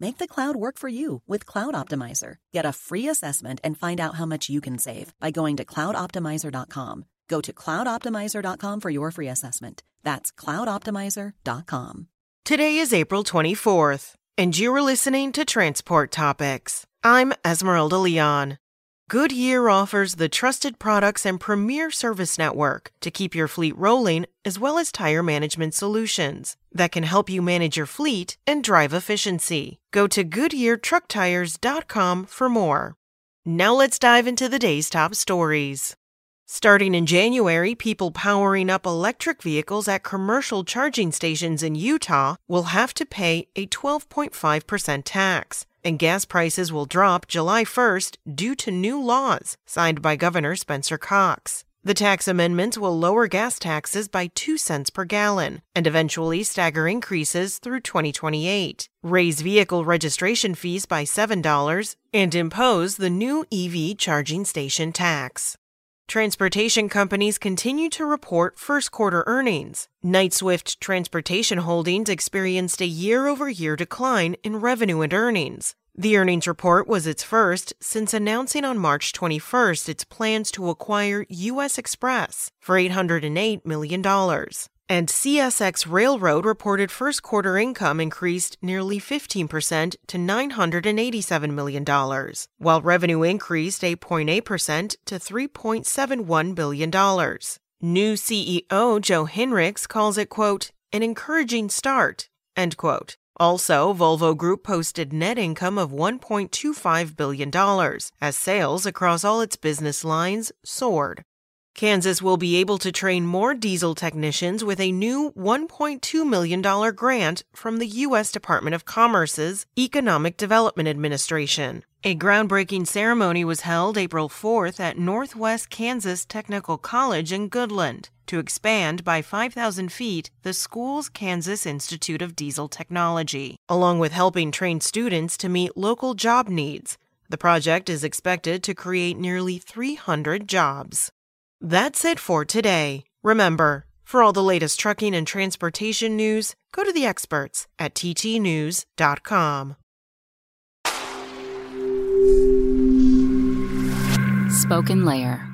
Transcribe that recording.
Make the cloud work for you with Cloud Optimizer. Get a free assessment and find out how much you can save by going to cloudoptimizer.com. Go to cloudoptimizer.com for your free assessment. That's cloudoptimizer.com. Today is April 24th, and you are listening to Transport Topics. I'm Esmeralda Leon. Goodyear offers the trusted products and premier service network to keep your fleet rolling, as well as tire management solutions that can help you manage your fleet and drive efficiency. Go to GoodyearTruckTires.com for more. Now let's dive into the day's top stories. Starting in January, people powering up electric vehicles at commercial charging stations in Utah will have to pay a 12.5% tax and gas prices will drop July 1st due to new laws signed by Governor Spencer Cox. The tax amendments will lower gas taxes by 2 cents per gallon and eventually stagger increases through 2028, raise vehicle registration fees by $7, and impose the new EV charging station tax. Transportation companies continue to report first quarter earnings. Knight-Swift Transportation Holdings experienced a year over year decline in revenue and earnings. The earnings report was its first since announcing on March 21st its plans to acquire U.S. Xpress for $808 million. And CSX Railroad reported first quarter income increased nearly 15% to $987 million, while revenue increased 8.8% to $3.71 billion. New CEO Joe Hinrichs calls it, quote, an encouraging start, end quote. Also, Volvo Group posted net income of $1.25 billion as sales across all its business lines soared. Kansas will be able to train more diesel technicians with a new $1.2 million grant from the U.S. Department of Commerce's Economic Development Administration. A groundbreaking ceremony was held April 4th at Northwest Kansas Technical College in Goodland to expand by 5,000 feet the school's Kansas Institute of Diesel Technology, along with helping train students to meet local job needs. The project is expected to create nearly 300 jobs. That's it for today. Remember, for all the latest trucking and transportation news, go to the experts at ttnews.com. SpokenLayer.